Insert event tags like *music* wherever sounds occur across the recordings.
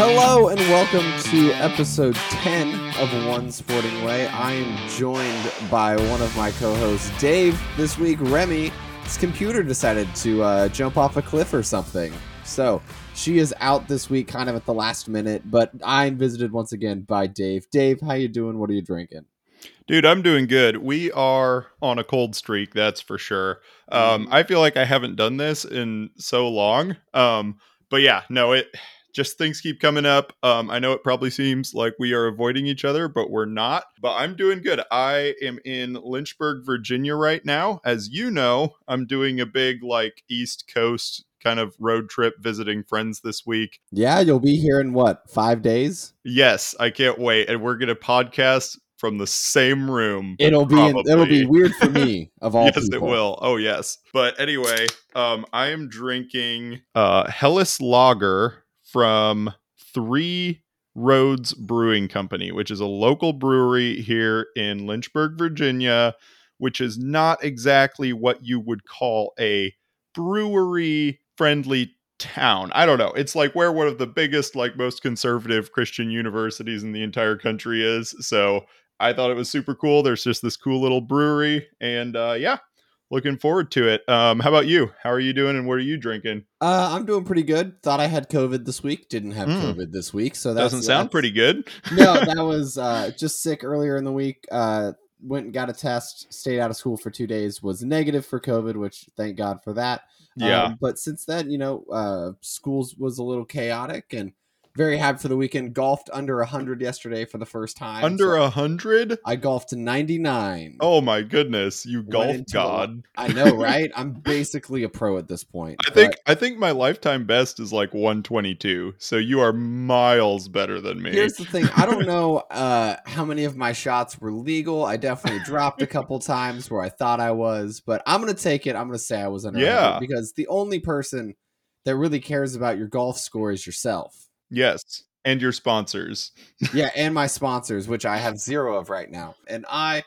Hello and welcome to episode 10 of One Sporting Way. I am joined by one of my co hosts, Dave. This week, Remy, his computer decided to uh, jump off a cliff or something. So she is out this week, kind of at the last minute, but I'm visited once again by Dave. Dave, how you doing? What are you drinking? Dude, I'm doing good. We are on a cold streak, that's for sure. Um, Mhm. I feel like I haven't done this in so long. Um, but yeah, no, it just things keep coming up. Um, I know it probably seems like we are avoiding each other, but we're not. But I'm doing good. I am in Lynchburg, Virginia right now. As you know, I'm doing a big like East Coast kind of road trip visiting friends this week. Yeah, you'll be here in what, five days? Yes, I can't wait. And we're gonna podcast from the same room. It'll be it'll be weird for me *laughs* of all yes, people. it will. Oh, yes. But anyway, um, I am drinking uh, Helles Lager from Three Roads Brewing Company, which is a local brewery here in Lynchburg, Virginia, which is not exactly what you would call a brewery friendly town. I don't know. It's like where one of the biggest, like most conservative Christian universities in the entire country is. So I thought it was super cool. There's just this cool little brewery, and uh, yeah, looking forward to it. Um, how about you? How are you doing, and what are you drinking? Uh, I'm doing pretty good. Thought I had COVID this week. Didn't have Mm. COVID this week, so that Doesn't sound pretty good. *laughs* no, *laughs* that was uh, just sick earlier in the week. Uh, went and got a test. Stayed out of school for two days. Was negative for COVID, which thank God for that. yeah, Um, but since then, you know, uh, schools was a little chaotic and very happy for the weekend. Golfed under hundred yesterday for the first time. under so a hundred. I golfed to ninety nine. Oh my goodness, you golf god! I know, *laughs* right? I'm basically a pro at this point. I think I think my lifetime best is like 122. So you are miles better than me. Here's the thing. I don't *laughs* know uh, how many of my shots were legal. I definitely dropped a couple *laughs* times where I thought I was, but I'm gonna take it. I'm gonna say I was under Yeah. 100 because the only person that really cares about your golf score is yourself. Yes, and your sponsors. *laughs* Yeah, and my sponsors, which I have zero of right now, and I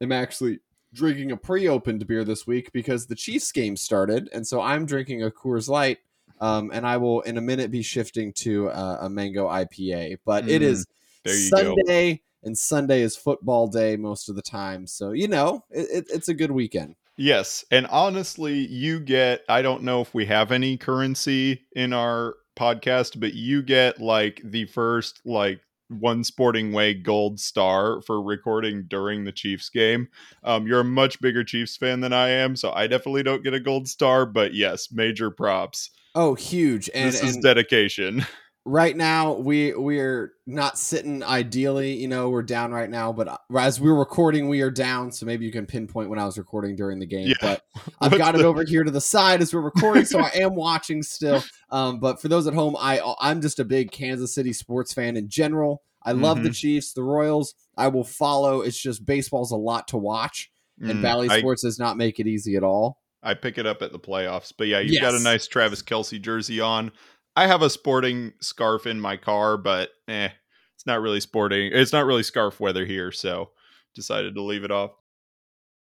am actually drinking a pre-opened beer this week because the Chiefs game started, and so I'm drinking a Coors Light. Um, and I will in a minute be shifting to uh, a mango IPA, but it Mm, is There you go. Sunday, and Sunday is football day most of the time. So you know, it, it, it's a good weekend. Yes, and honestly, you get I don't know if we have any currency in our podcast, but you get like the first like one sporting way gold star for recording during the Chiefs game. Um you're a much bigger Chiefs fan than I am, so I definitely don't get a gold star, but yes, major props. Oh, huge! And, this is and dedication. *laughs* right now we we're not sitting ideally. You know, we're down right now, but uh, as we're recording, we are down. So maybe you can pinpoint when I was recording during the game. Yeah. But *laughs* I've What's got it over here to the side as we're recording, so I *laughs* am watching still. Um, but for those at home, I I'm just a big Kansas City sports fan in general. I love Mm-hmm. the Chiefs, the Royals. I will follow. It's just baseball's a lot to watch, and Mm, Bally I- Sports does not make it easy at all. I pick it up at the playoffs. But yeah, you've got a nice Travis Kelce jersey on. I have a sporting scarf in my car, but eh, it's not really sporting. It's not really scarf weather here, so decided to leave it off.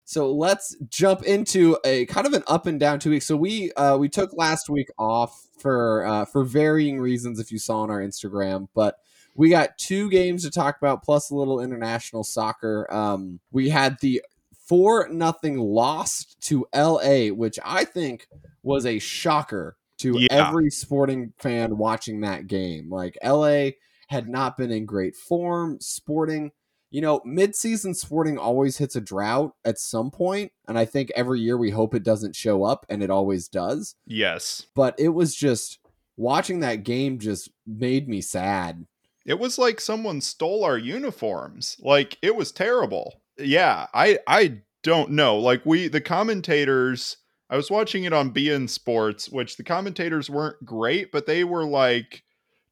So let's jump into a kind of an up and down two weeks. So we uh, we took last week off for uh, for varying reasons, if you saw on our Instagram, but we got two games to talk about plus a little international soccer. Um, we had the four nothing loss to L.A., which I think was a shocker to Yeah. every sporting fan watching that game. Like L.A. had not been in great form. Sporting you know, mid-season sporting always hits a drought at some point, and I think every year we hope it doesn't show up, and it always does. Yes. But it was just watching that game just made me sad. It was like someone stole our uniforms. Like it was terrible. Yeah, I I don't know. Like we the commentators I was watching it on beIN Sports, which the commentators weren't great, but they were like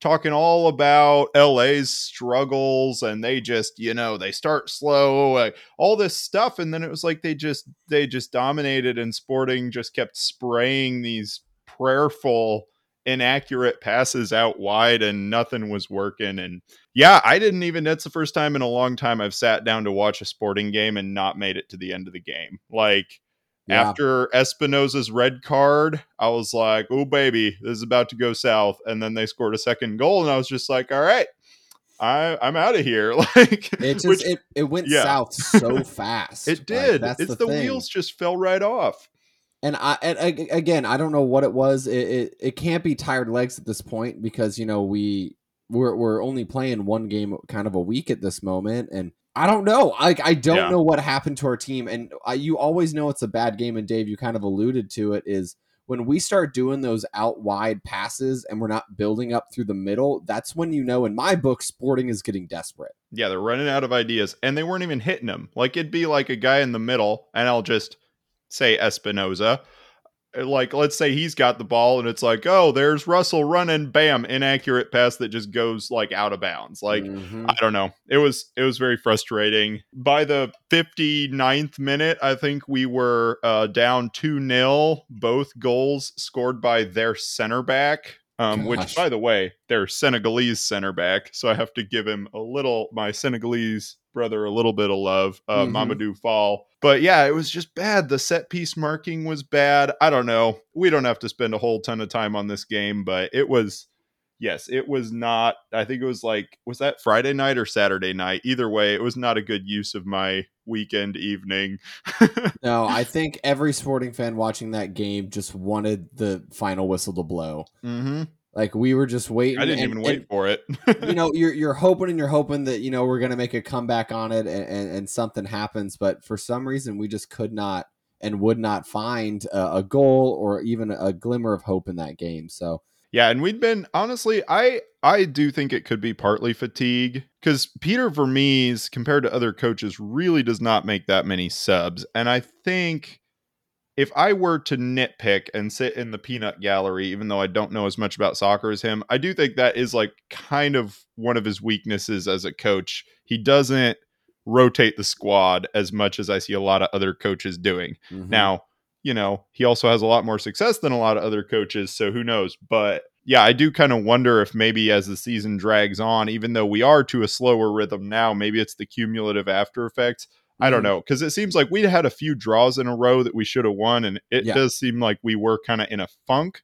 talking all about LA's struggles and they just, you know, they start slow, like, all this stuff and then it was like they just they just dominated and Sporting just kept spraying these prayerful inaccurate passes out wide and nothing was working and yeah i didn't even that's the first time in a long time i've sat down to watch a sporting game and not made it to the end of the game like Yeah. After Espinoza's red card, I was like, "Oh baby, this is about to go south." And then they scored a second goal, and I was just like, "All right, I I'm out of here." *laughs* Like It just which- it, it went yeah. south so *laughs* fast. it Like, did. that's it's the, thing. wheels just fell right off. And I and again, I don't know what it was. It, it it can't be tired legs at this point because you know we we're we're only playing one game kind of a week at this moment, and I don't know. Like I don't Yeah. know what happened to our team, and I, you always know it's a bad game. And Dave, you kind of alluded to it is when we start doing those out wide passes and we're not building up through the middle. That's when you know. In my book, Sporting is getting desperate. Yeah, they're running out of ideas, and they weren't even hitting them. Like it'd be like a guy in the middle, and I'll just say Espinoza. Uh, Like, let's say he's got the ball, and it's like, oh, there's Russell running, bam, inaccurate pass that just goes like out of bounds. Like, Mhm. I don't know. It was it was very frustrating. By the 59th minute, I think we were uh, down 2-0. Both goals scored by their center back. Um, which by the way, they're Senegalese center back, so I have to give him a little my Senegalese brother a little bit of love, uh, Mhm. Mamadou Fall. But yeah, it was just bad. The set piece marking was bad. I don't know. We don't have to spend a whole ton of time on this game, but it was yes, it was not. I think it was like, was that Friday night or Saturday night? Either way, it was not a good use of my weekend evening. *laughs* No, I think every sporting fan watching that game just wanted the final whistle to blow. hmm Like we were just waiting. I didn't and- even wait and, for it. you know, you're you're *laughs* hoping and you're hoping that you know we're gonna make a comeback on it and, and, and something happens, but for some reason we just could not and would not find a, a goal or even a glimmer of hope in that game. So Yeah, and we'd been honestly, I I do think it could be partly fatigue because Peter Vermes, compared to other coaches, really does not make that many subs. And I think if I were to nitpick and sit in the peanut gallery, even though I don't know as much about soccer as him, I do think that is like kind of one of his weaknesses as a coach. He doesn't rotate the squad as much as I see a lot of other coaches doing. mhm. Now, you know, he also has a lot more success than a lot of other coaches, so who knows? But yeah, I do kind of wonder if maybe as the season drags on, even though we are to a slower rhythm now, maybe it's the cumulative after effects. I don't Mhm. know because it seems like we had a few draws in a row that we should have won, and it Yeah. does seem like we were kind of in a funk.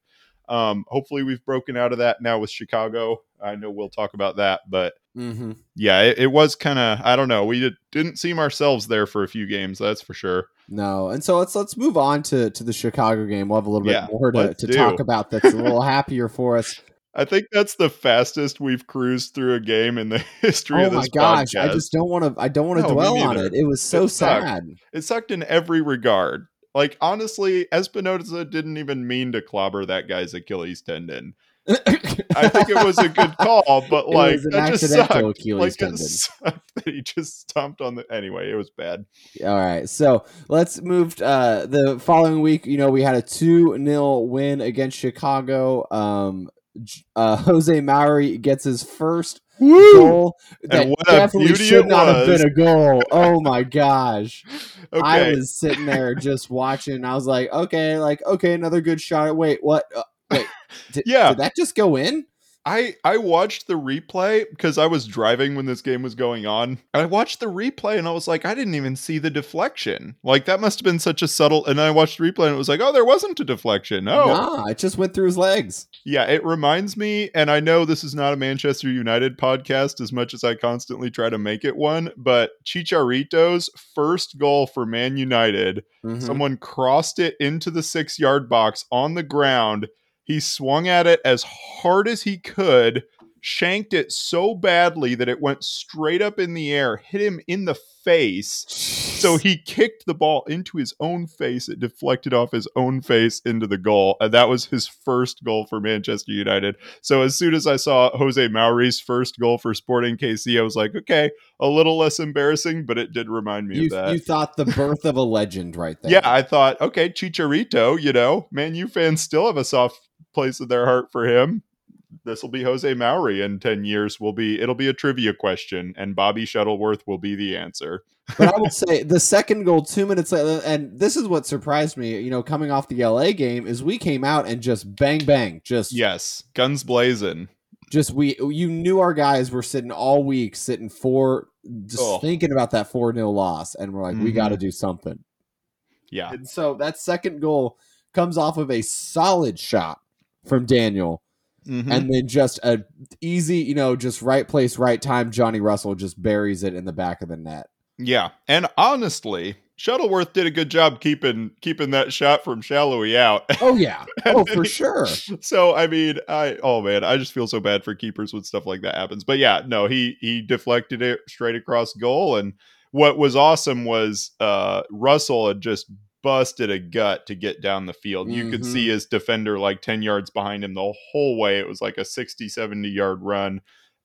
Um, hopefully, we've broken out of that now with Chicago. I know we'll talk about that, but Mhm. yeah, it, it was kind of I don't know. We did, didn't seem ourselves there for a few games, that's for sure. no, and so let's let's move on to to the Chicago game. We'll have a little Yeah, bit more to, to do. talk about. That's a little happier for us. *laughs* I think that's the fastest we've cruised through a game in the *laughs* history Oh of my this gosh, I just don't want to. I don't want to No, dwell on it. It was so It sad. it sucked in every regard. Like honestly, Espinoza didn't even mean to clobber that guy's Achilles tendon. I think it was a good *laughs* call, but like that just sucked. Achilles like tendon. it sucked that he just stomped on the. Anyway, it was bad. All right, so let's move. Uh, the following week, you know, we had a two 0 win against Chicago. Um, uh, *laughs* Jose Mauri gets his first goal. That definitely should not have been a goal. Oh my gosh! *laughs* I was sitting there just watching. I was like, okay, like okay, another good shot. Wait, what? Uh, wait, *laughs* did, Yeah. did that just go in? I I watched the replay because I was driving when this game was going on. And I watched the replay and I was like, I didn't even see the deflection. Like that must have been such a subtle. And then I watched the replay and it was like, oh, there wasn't a deflection. Oh, Nah, it just went through his legs. yeah. It reminds me, and I know this is not a Manchester United podcast as much as I constantly try to make it one, but Chicharito's first goal for Man United Mhm. Someone crossed it into the six yard box on the ground. He swung at it as hard as he could, shanked it so badly that it went straight up in the air, hit him in the face. So he kicked the ball into his own face. It deflected off his own face into the goal. And that was his first goal for Manchester United. So as soon as I saw Jose Mauri's first goal for Sporting KC, I was like, okay, a little less embarrassing, but it did remind me you, of that. you thought the birth of a legend right there. Yeah, I thought, okay, Chicharito, you know, Man you fans still have a soft place in their heart for him. This will be Jose Mauri in 10 years. Will be it'll be a trivia question, and Bobby Shuttleworth will be the answer. *laughs* but I will say the second goal, two minutes later, and this is what surprised me. You know, coming off the LA game, is we came out and just bang bang, just Yes, guns blazing. just we you knew our guys were sitting all week, sitting four, just Oh. thinking about that four 0 loss, and we're like, we Mhm. got to do something. Yeah. And so that second goal comes off of a solid shot from Daniel. Mhm. And then just a easy, you know, just right place, right time. Johnny Russell just buries it in the back of the net. yeah. And honestly, Shuttleworth did a good job keeping keeping that shot from Salloi out. *laughs* Oh yeah. Oh, for sure. so I mean, I oh man, I just feel so bad for keepers when stuff like that happens. But yeah, no, he he deflected it straight across goal, and what was awesome was uh Russell had just busted a gut to get down the field. You could Mhm. see his defender like 10 yards behind him the whole way. It was like a 60, 70 yard run.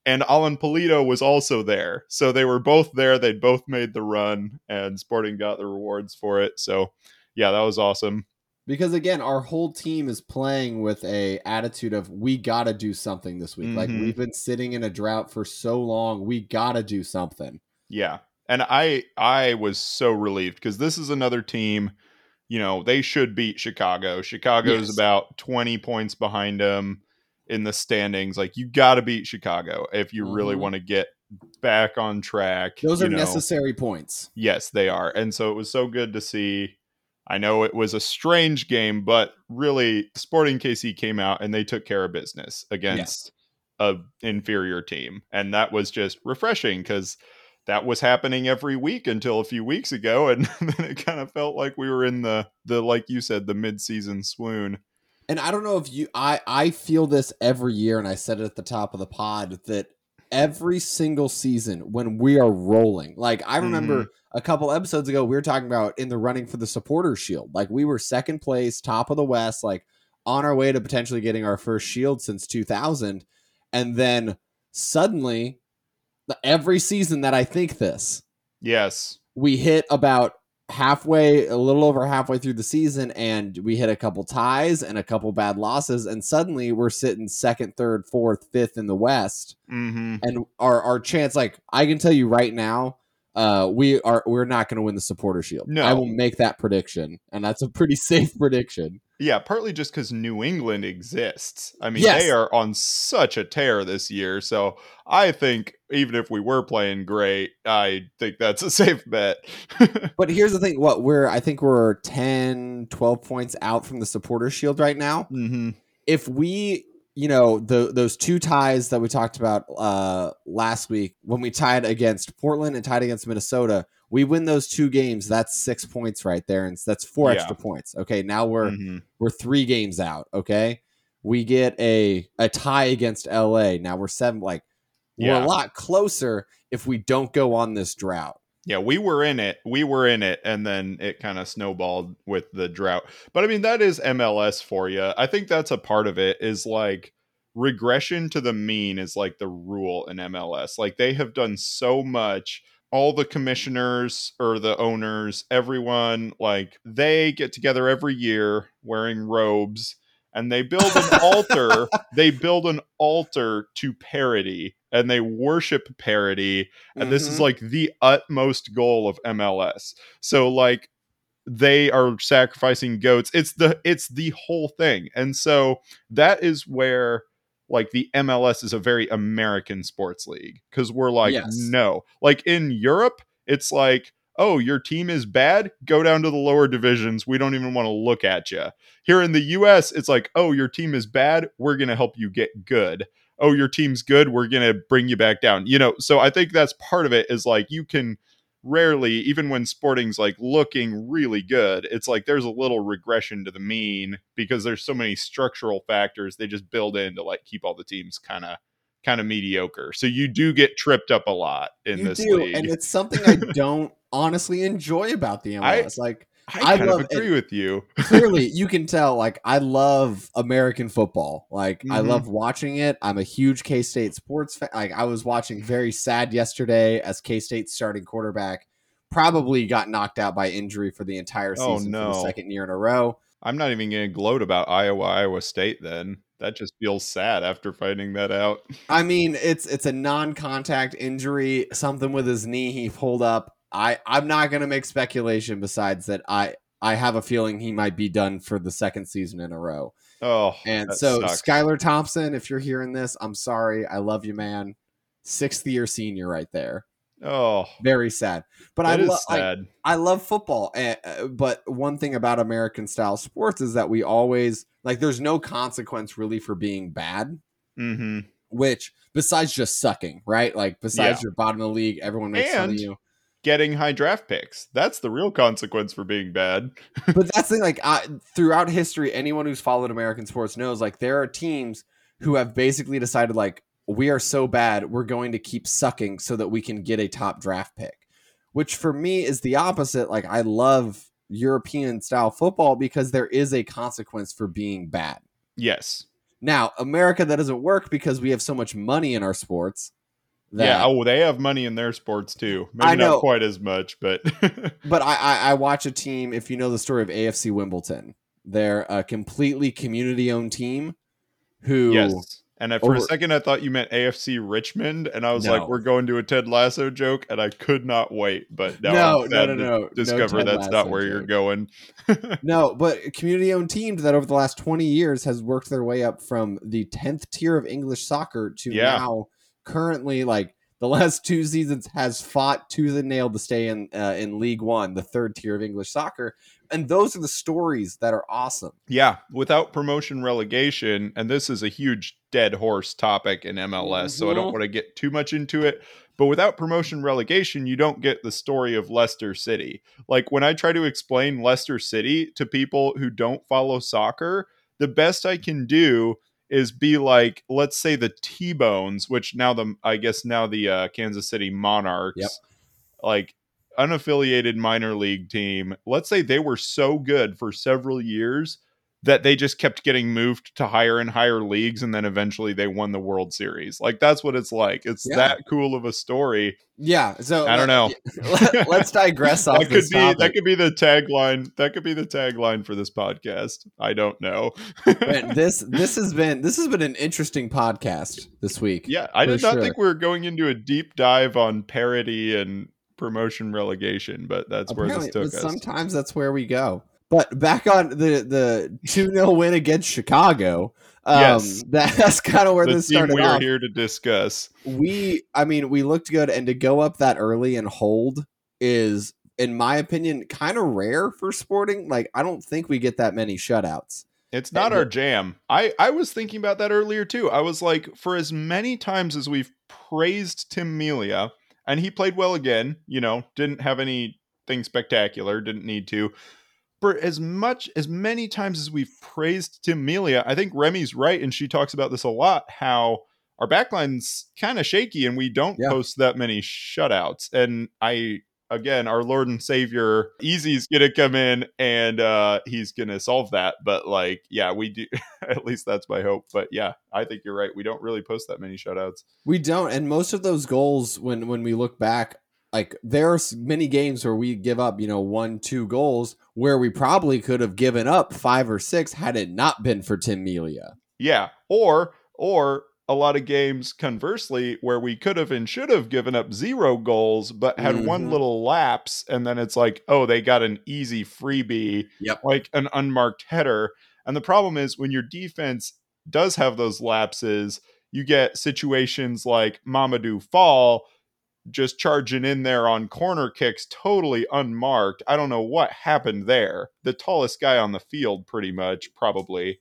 And Alan Pulido was also there. So they were both there. They'd both made the run, and Sporting got the rewards for it. So yeah, that was awesome. because again our whole team is playing with a attitude of we gotta do something this week like Mhm. we've been sitting in a drought for so long we gotta do something Yeah. And I I was so relieved because this is another team, you know, they should beat Chicago. Chicago's Yes. about 20 points behind them in the standings. Like you got to beat Chicago if you really Mhm. want to get back on track. those are know. necessary points Yes, they are. And so it was so good to see. I know it was a strange game, but really Sporting KC came out and they took care of business against a inferior team. And that was just refreshing because that was happening every week until a few weeks ago. *laughs* And then it kind of felt like we were in the the like you said, the mid season swoon. and i don't know if you i i feel this every year and i said it at the top of the pod that every single season when we are rolling like i remember mm-hmm. a couple episodes ago we were talking about in the running for the supporter shield like we were second place top of the west like on our way to potentially getting our first shield since 2000 and then suddenly every season that i think this Yes. we hit about halfway a little over halfway through the season and we hit a couple ties and a couple bad losses and suddenly we're sitting second third fourth fifth in the west Mm-hmm. and our our chance like i can tell you right now uh we are we're not going to win the supporter shield No. i will make that prediction and that's a pretty *laughs* safe prediction Yeah, partly just because New England exists. I mean, Yes. they are on such a tear this year. So I think even if we were playing great, I think that's a *laughs* safe bet. but here's the thing what we're i think we're 10 12 points out from the supporter shield right now mm-hmm. if we you know the those two ties that we talked about uh last week when we tied against portland and tied against minnesota we win those two games that's six points right there and that's four Yeah. extra points okay? Now we're Mm-hmm. we're three games out okay? We get a a tie against la now we're seven like we're a lot closer if we don't go on this drought Yeah, we were in it. We were in it, and then it kind of snowballed with the drought. But I mean, that is MLS for you. I think that's a part of it. Is like regression to the mean is like the rule in MLS. Like they have done so much. All the commissioners or the owners, everyone, like they get together every year wearing robes and they build an *laughs* altar. They build an altar to parity and they worship parity and this is Mhm. like the utmost goal of MLS. So like they are sacrificing goats. It's the it's the whole thing. And so that is where like the MLS is a very American sports league cuz we're like Yes. no. Like in Europe, it's like Oh, your team is bad? Go down to the lower divisions. We don't even want to look at you. Here in the US, it's like, oh, your team is bad. We're going to help you get good oh your team's good we're going to bring you back down you know so i think that's part of it is like you can rarely even when sporting's like looking really good it's like there's a little regression to the mean because there's so many structural factors they just build in to like keep all the teams kind of kind of mediocre so you do get tripped up a lot in you this do league. and it's something i don't honestly enjoy about the I- mls like i, I love agree with you. Clearly *laughs* you can tell like i love american football like i Mhm. love watching it i'm a huge k-state sports fan like i was watching very sad yesterday as k-state's starting quarterback probably got knocked out by injury for the entire Oh, season for the second year in a row. I'm not even going to gloat about iowa iowa state then that just feels sad after finding that out i mean it's it's a non-contact injury something with his knee he pulled up i i'm not going to make speculation besides that i i have a feeling he might be done for the second season in a row oh And so, sucks. Skylar Thompson, if you're hearing this, I'm sorry. I love you, man. Sixth year senior right there. Oh, Very sad. But I love sad. I love football, uh, but one thing about American style sports is that we always like there's no consequence really for being bad, hmm which besides just sucking, right? Like besides Yeah. your bottom of the league, everyone makes fun of you. Getting high draft picks. That's the real consequence for being bad. *laughs* But that's the thing, like I, throughout history, anyone who's followed American sports knows like there are teams who have basically decided like we are so bad, we're going to keep sucking so that we can get a top draft pick. Which for me is the opposite. Like I love European style football because there is a consequence for being bad. Yes. Now, America that doesn't work because we have so much money in our sports. That, yeah. Oh, they have money in their sports too. Maybe I know. not quite as much, but *laughs* But I, I, I watch a team. If you know the story of AFC Wimbledon, they're a completely community-owned team. Who yes. And I- for a second, I thought you meant AFC Richmond, and I was No. like, "We're going to a Ted Lasso joke," and I could not wait. But now No, no, no, no, no Discover Ted that's not Lasso where you're going. *laughs* No, but community-owned team that over the last twenty years has worked their way up from the tenth tier of English soccer to Yeah. now currently like the last two seasons has fought tooth and nail to stay in uh, in League One, the third tier of English soccer, and those are the stories that are awesome. Yeah, without promotion relegation, and this is a huge dead horse topic in MLS, so I don't Mhm. want to get too much into it. But without promotion relegation, you don't get the story of Leicester City. Like when I try to explain Leicester City to people who don't follow soccer, the best I can do is be like, let's say the T Bones, which now the I guess now the uh, Kansas City Monarchs, Yep. like unaffiliated minor league team. Let's say they were so good for several years that they just kept getting moved to higher and higher leagues and then eventually they won the World Series. Like that's what it's like. It's Yeah. that cool of a story. Yeah, so I don't know. Let, us digress *laughs* off that could this be topic. that could be the tagline. That could be the tagline for this podcast. I don't know. *laughs* This this has been this has been an interesting podcast this week. yeah, I did not sure. think we were going into a deep dive on parity and promotion relegation, but that's where Apparently, this took us. sometimes that's where we go. But back on the the two 0 *laughs* win against Chicago. Um, Yes. *laughs* that's kind of where the this started we are here to discuss. We, I mean, we looked good, and to go up that early and hold is, in my opinion, kind of rare for Sporting. Like, I don't think we get that many shutouts. It's not And our jam. I I was thinking about that earlier too. I was like, for as many times as we've praised Tim Melia, and he played well again, you know, didn't have anything spectacular, didn't need to. For as much as many times as we've praised Tim Melia, I think Remy's right, and she talks about this a lot. How our backline's kind of shaky, and we don't Yeah. post that many shutouts. And I again, our Lord and Savior, Easy's gonna come in and uh he's gonna solve that. But like, yeah, we do *laughs* at least that's my hope. But yeah, I think you're right. We don't really post that many shutouts. We don't, and most of those goals, when when we look back, like there are many games where we give up, you know, one, two goals where we probably could have given up five or six had it not been for Tim Melia. Yeah. Or or a lot of games conversely where we could have and should have given up zero goals but had one Mhm. little lapse and then it's like oh they got an easy freebie Yep. like an unmarked header and the problem is when your defense does have those lapses you get situations like Mamadou Fall just charging in there on corner kicks totally unmarked i don't know what happened there the tallest guy on the field pretty much probably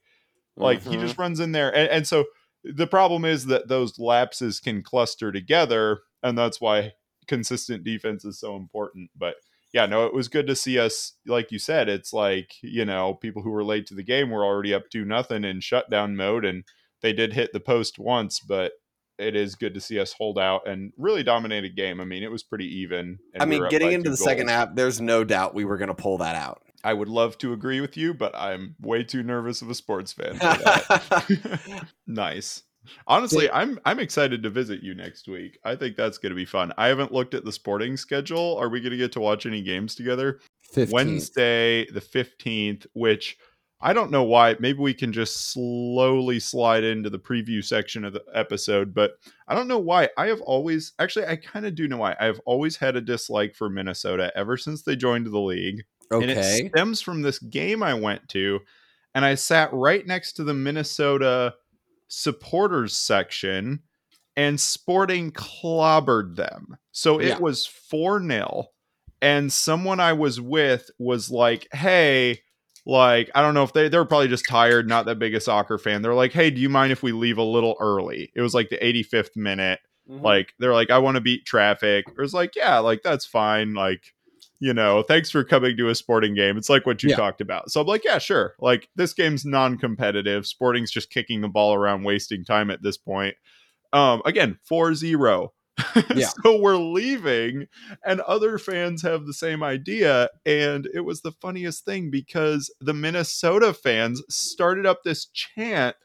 like he Mhm. just runs in there, and, and so the problem is that those lapses can cluster together, and that's why consistent defense is so important. But yeah, no, it was good to see us. Like you said, it's like you know people who were late to the game were already up to nothing in shutdown mode, and they did hit the post once, but it is good to see us hold out and really dominate a game. I mean, it was pretty even. I mean, up getting into the second half, there's no doubt we were going to pull that out. I would love to agree with you, but I'm way too nervous of a sports fan for that. *laughs* *laughs* nice. Honestly, I'm I'm excited to visit you next week. I think that's going to be fun. I haven't looked at the sporting schedule. Are we going to get to watch any games together? 15th. Wednesday, the 15th, which I don't know why. Maybe we can just slowly slide into the preview section of the episode, but I don't know why. I have always, actually, I kind of do know why. I have always had a dislike for Minnesota ever since they joined the league. And it stems from this game I went to, and I sat right next to the Minnesota supporters section. and Sporting clobbered them. So it Yeah. was 4 0. And someone I was with was like, hey, like, I don't know if they they're probably just tired, not that big a soccer fan. They're like, hey, do you mind if we leave a little early? It was like the 85th minute. Mhm. Like, they're like, I want to beat traffic. It was like, yeah, like, that's fine. Like, you know, thanks for coming to a sporting game. It's like what you Yeah. talked about. So I'm like, yeah, sure. Like, this game's non competitive. Sporting's just kicking the ball around, wasting time at this point. Um, again, 4 0. *laughs* Yeah. so we're leaving, and other fans have the same idea. And it was the funniest thing because the Minnesota fans started up this chant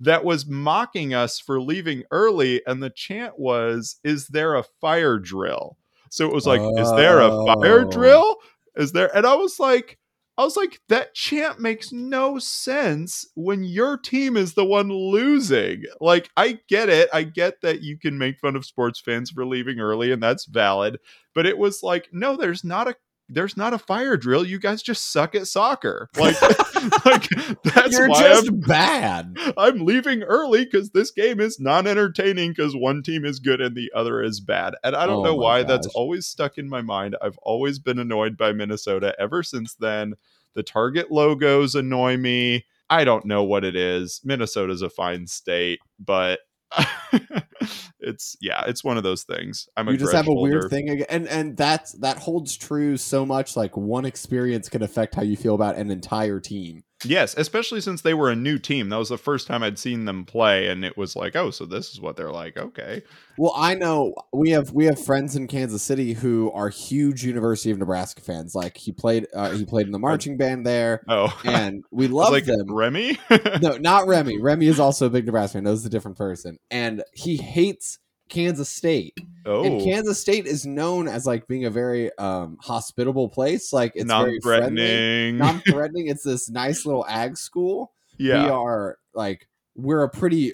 that was mocking us for leaving early. And the chant was, Is there a fire drill? So it was like, Is there a fire Oh. drill? Is there? And I was like, I was like, that chant makes no sense when your team is the one losing. Like, I get it. I get that you can make fun of sports fans for leaving early, and that's valid. But it was like, no, there's not a there's not a fire drill. You guys just suck at soccer. Like, *laughs* *laughs* like that's You're why just I'm bad. I'm leaving early because this game is non entertaining because one team is good and the other is bad. And I don't Oh know why that's always stuck in my mind. I've always been annoyed by Minnesota ever since then. The Target logos annoy me. I don't know what it is. Minnesota's a fine state, but *laughs* it's yeah, it's one of those things. I'm you just have a weird holder. thing and and that's that holds true so much like one experience can affect how you feel about an entire team Yes, especially since they were a new team. That was the first time I'd seen them play, and it was like, oh, so this is what they're like. Okay. well i know we have we have friends in kansas city who are huge university of nebraska fans like he played uh, he played in the marching band there Oh, and *laughs* we love like them Remy. no not *laughs* remy remy is also a big nebraska fan knows a different person and he hates kansas state oh, and kansas state is known as like being a very um hospitable place like it's very non-threatening. *laughs* non-threatening. It's this nice little ag school. yeah, We are like we're a pretty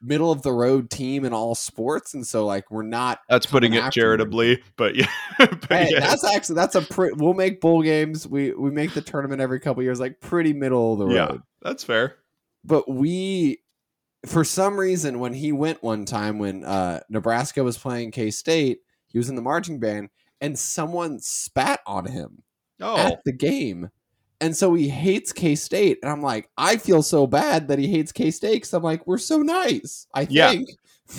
middle of the road team in all sports, and so like we're not. that's putting it charitably, but yeah, *laughs* but Hey, that's actually that's a pretty. We'll make bowl games. We we make the tournament every couple years, like pretty middle of the road. yeah, that's fair. But we, for some reason, when he went one time when uh, Nebraska was playing K State, he was in the marching band, and someone spat on him. Oh, at the game. And so he hates K State. And I'm like, I feel so bad that he hates K State because I'm like, we're so nice. I Yeah. think.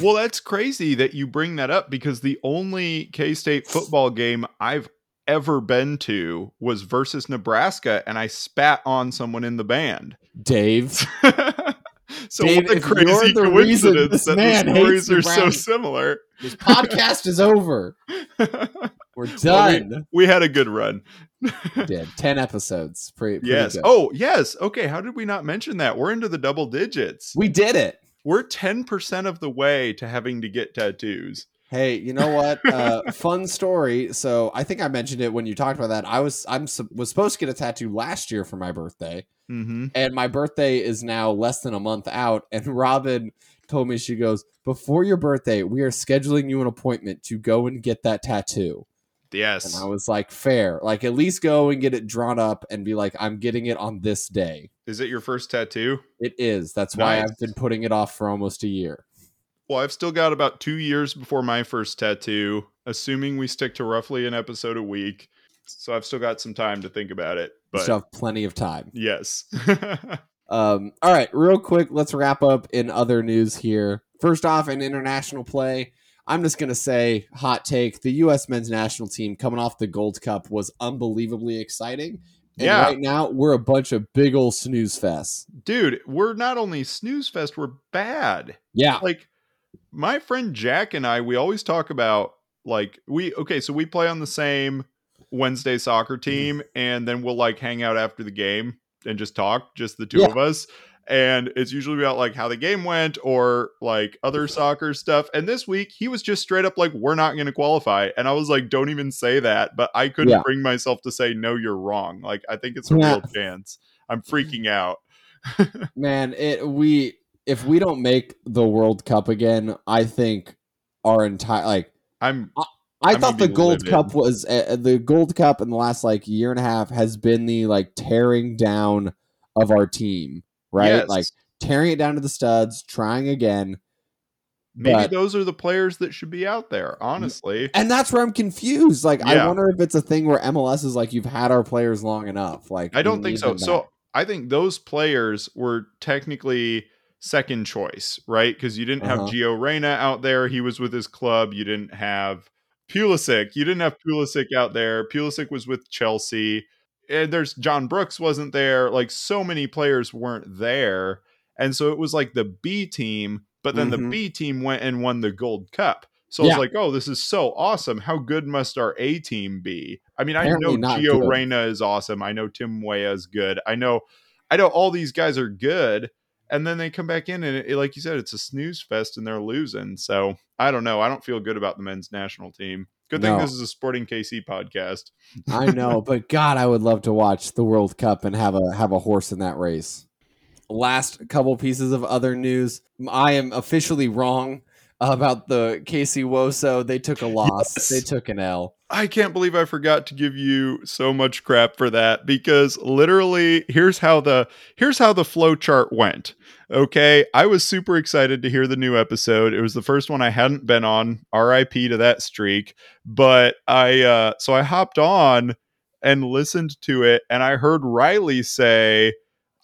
well, that's crazy that you bring that up because the only K State football game I've ever been to was versus Nebraska, and I spat on someone in the band. Dave. *laughs* so Dave, what a crazy coincidence that the stories are so similar. This podcast is over. *laughs* We're Well, we- done. we had a good run. Did 10 episodes. Pretty, pretty yes. good. Oh, yes. Okay. How did we not mention that? We're into the double digits. We did it. We're 10% of the way to having to get tattoos. Hey, you know what? Uh, *laughs* fun story. So I think I mentioned it when you talked about that. I was I'm was supposed to get a tattoo last year for my birthday. Mm-hmm. and my birthday is now less than a month out *laughs* and robin told me she goes before your birthday we are scheduling you an appointment to go and get that tattoo Yes. and i was like fair like at least go and get it drawn up and be like i'm getting it on this day Is it your first tattoo? it is that's why i've been putting it off for almost a year Well, I've still got about two years before my first tattoo, assuming we stick to roughly an episode a week. So I've still got some time to think about it. But still have plenty of time yes. *laughs* Um, all right, real quick, let's wrap up in other news here. First off, in international play, I'm just gonna say hot take: the U.S. men's national team coming off the Gold Cup was unbelievably exciting. And Yeah. right now we're a bunch of big ol' snooze fests. Dude, we're not only snooze fest, we're bad. Yeah, like my friend Jack and I, we always talk about like we okay, so we play on the same Wednesday soccer mm-hmm. team, and then we'll like hang out after the game and just talk, just the two Yeah. of us. And it's usually about like how the game went or like other soccer stuff. And this week he was just straight up like, we're not going to qualify. And I was like, don't even say that. But I couldn't Yeah. bring myself to say, no, you're wrong. Like, I think it's a Yeah. real chance. I'm freaking out. *laughs* man, it we if we don't make the World Cup again, I think our entire like I'm I I'm thought the Gold livid. Cup was uh, the Gold Cup in the last like year and a half has been the like tearing down of our team, right? yes. Like tearing it down to the studs, trying again. maybe But- those are the players that should be out there. Honestly, And that's where I'm confused. Like, I wonder if it's a thing where MLS is like, you've had our players long enough. Like, I don't think so. So. I think those players were technically second choice, right? Because you didn't have Uh-huh. Gio Reyna out there. He was with his club. You didn't have Pulisic. You didn't have Pulisic out there. Pulisic was with Chelsea. And there's John Brooks wasn't there. Like so many players weren't there. And so it was like the B team, but then Mhm. the B team went and won the gold cup. So I was like, oh, this is so awesome. How good must our A team be? I mean, Apparently I know Gio good. Reyna is awesome. I know Tim Weah is good. I know I know all these guys are good. And then they come back in and it, like you said, it's a snooze fest and they're losing. So I don't know. I don't feel good about the men's national team. Good thing No. this is a Sporting KC podcast. I know, *laughs* but God, I would love to watch the World Cup and have a have a horse in that race. Last couple pieces of other news. I am officially wrong about the Casey Woso. They took a loss. Yes. They took an L. I can't believe I forgot to give you so much crap for that because literally here's how the here's how the flow chart went. Okay, I was super excited to hear the new episode. It was the first one I hadn't been on. RIP to that streak. But I uh so I hopped on and listened to it and I heard Riley say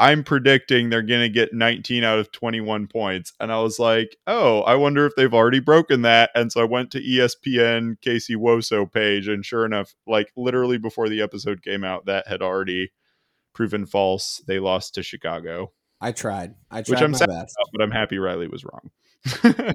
I'm predicting they're going to get 19 out of 21 points. And I was like, oh, I wonder if they've already broken that. And so I went to ESPN Casey Woso page. And sure enough, like literally before the episode came out, that had already proven false. They lost to Chicago, I tried. I tried Which I'm my sad best. but I'm happy Riley was wrong. *laughs*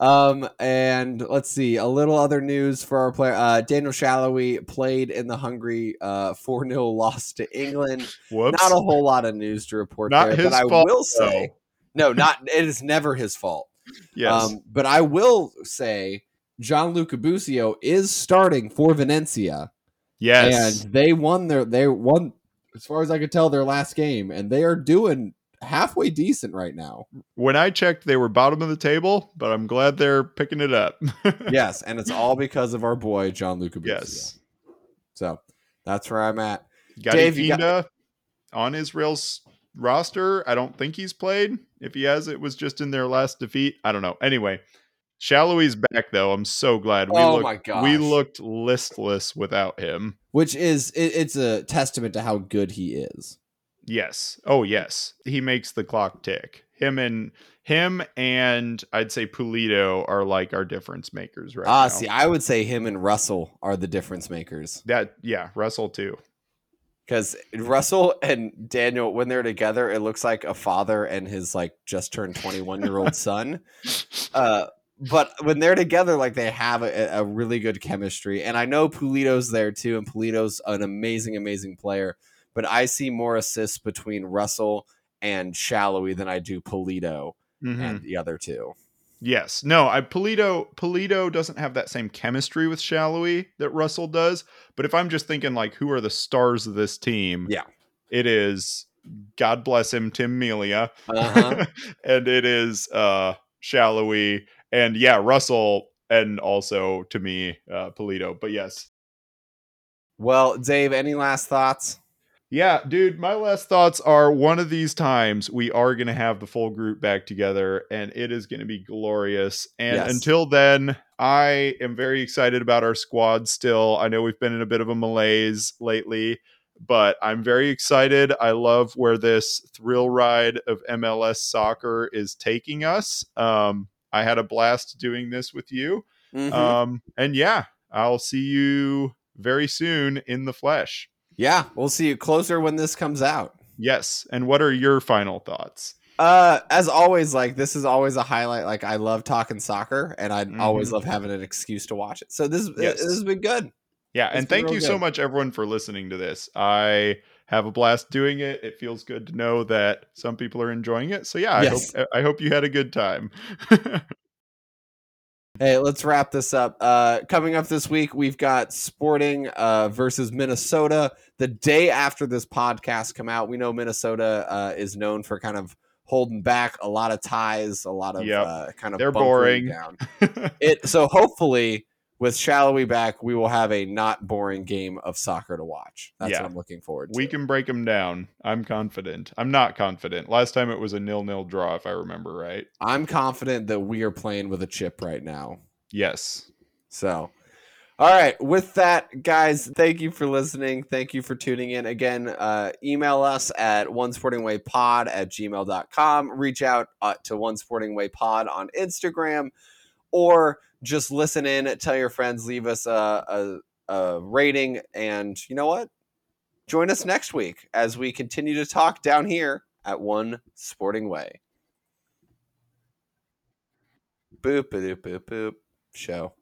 Um, and let's see a little other news for our player. Uh, Daniel Salloi played in the Hungary uh four 0 loss to England. Whoops. Not a whole lot of news to report Not there, his but I will say, though. no, not it is never his fault. yes. Um, but I will say Gianluca Busio is starting for Valencia, yes. and they won their they won as far as I could tell their last game, and they are doing halfway decent right now. when I checked, they were bottom of the table, but I'm glad they're picking it up. *laughs* yes, and it's all because of our boy John Busio. yes. So that's where I'm at. Gadi Dave, got- on Israel's roster. I don't think he's played. If he has, it was just in their last defeat. I don't know. Anyway, Salloi's back though. I'm so glad. We Oh looked, my gosh. We looked listless without him. Which is it, it's a testament to how good he is. Yes. Oh yes. He makes the clock tick. Him and him and I'd say Pulido are like our difference makers right Ah, now. see, I would say him and Russell are the difference makers. that yeah, Russell too. Because Russell and Daniel, when they're together, it looks like a father and his like just turned 21 year old *laughs* son. Uh, but when they're together, like they have a, a really good chemistry. And I know Pulido's there too, and Pulido's an amazing, amazing player. But I see more assists between Russell and Salloi than I do Pulido Mhm. and the other two. Yes. No, I Pulido Pulido doesn't have that same chemistry with Salloi that Russell does. But if I'm just thinking like who are the stars of this team? Yeah. It is God bless him, Tim Melia. Uh-huh. *laughs* and it is uh Salloi and yeah, Russell and also to me, uh Pulido. But yes. well, Dave, any last thoughts? Yeah, dude, my last thoughts are one of these times we are going to have the full group back together and it is going to be glorious. And Yes. until then, I am very excited about our squad still. I know we've been in a bit of a malaise lately, but I'm very excited. I love where this thrill ride of MLS soccer is taking us. Um, I had a blast doing this with you. Mhm. Um, and yeah, I'll see you very soon in the flesh. Yeah, we'll see you closer when this comes out. Yes. And what are your final thoughts? Uh, as always, like this is always a highlight. Like I love talking soccer, and I always Mhm. love having an excuse to watch it. So this Yes. this has been good. Yeah. It's and thank you so much, everyone, for listening to this. I have a blast doing it. It feels good to know that some people are enjoying it. So yeah, Yes. I hope I hope you had a good time. *laughs* Hey, let's wrap this up. Uh, coming up this week, we've got Sporting uh, versus Minnesota. The day after this podcast come out, we know Minnesota uh, is known for kind of holding back a lot of ties, a lot of Yep. uh, kind of They're boring. down. *laughs* It so hopefully with Salloi back, we will have a not boring game of soccer to watch. That's Yeah. what I'm looking forward to. We can break them down. I'm confident. I'm not confident. Last time it was a nil-nil draw, if I remember right. I'm confident that we are playing with a chip right now. Yes. So, all right. With that, guys, thank you for listening. Thank you for tuning in. Again, uh, email us at one sporting way pod at gmail.com. Reach out uh, to one sporting way pod on Instagram or just listen in, tell your friends, leave us a, a, a rating. And you know what? Join us next week as we continue to talk down here at One Sporting Way. Boop, boop, boop, boop. Show.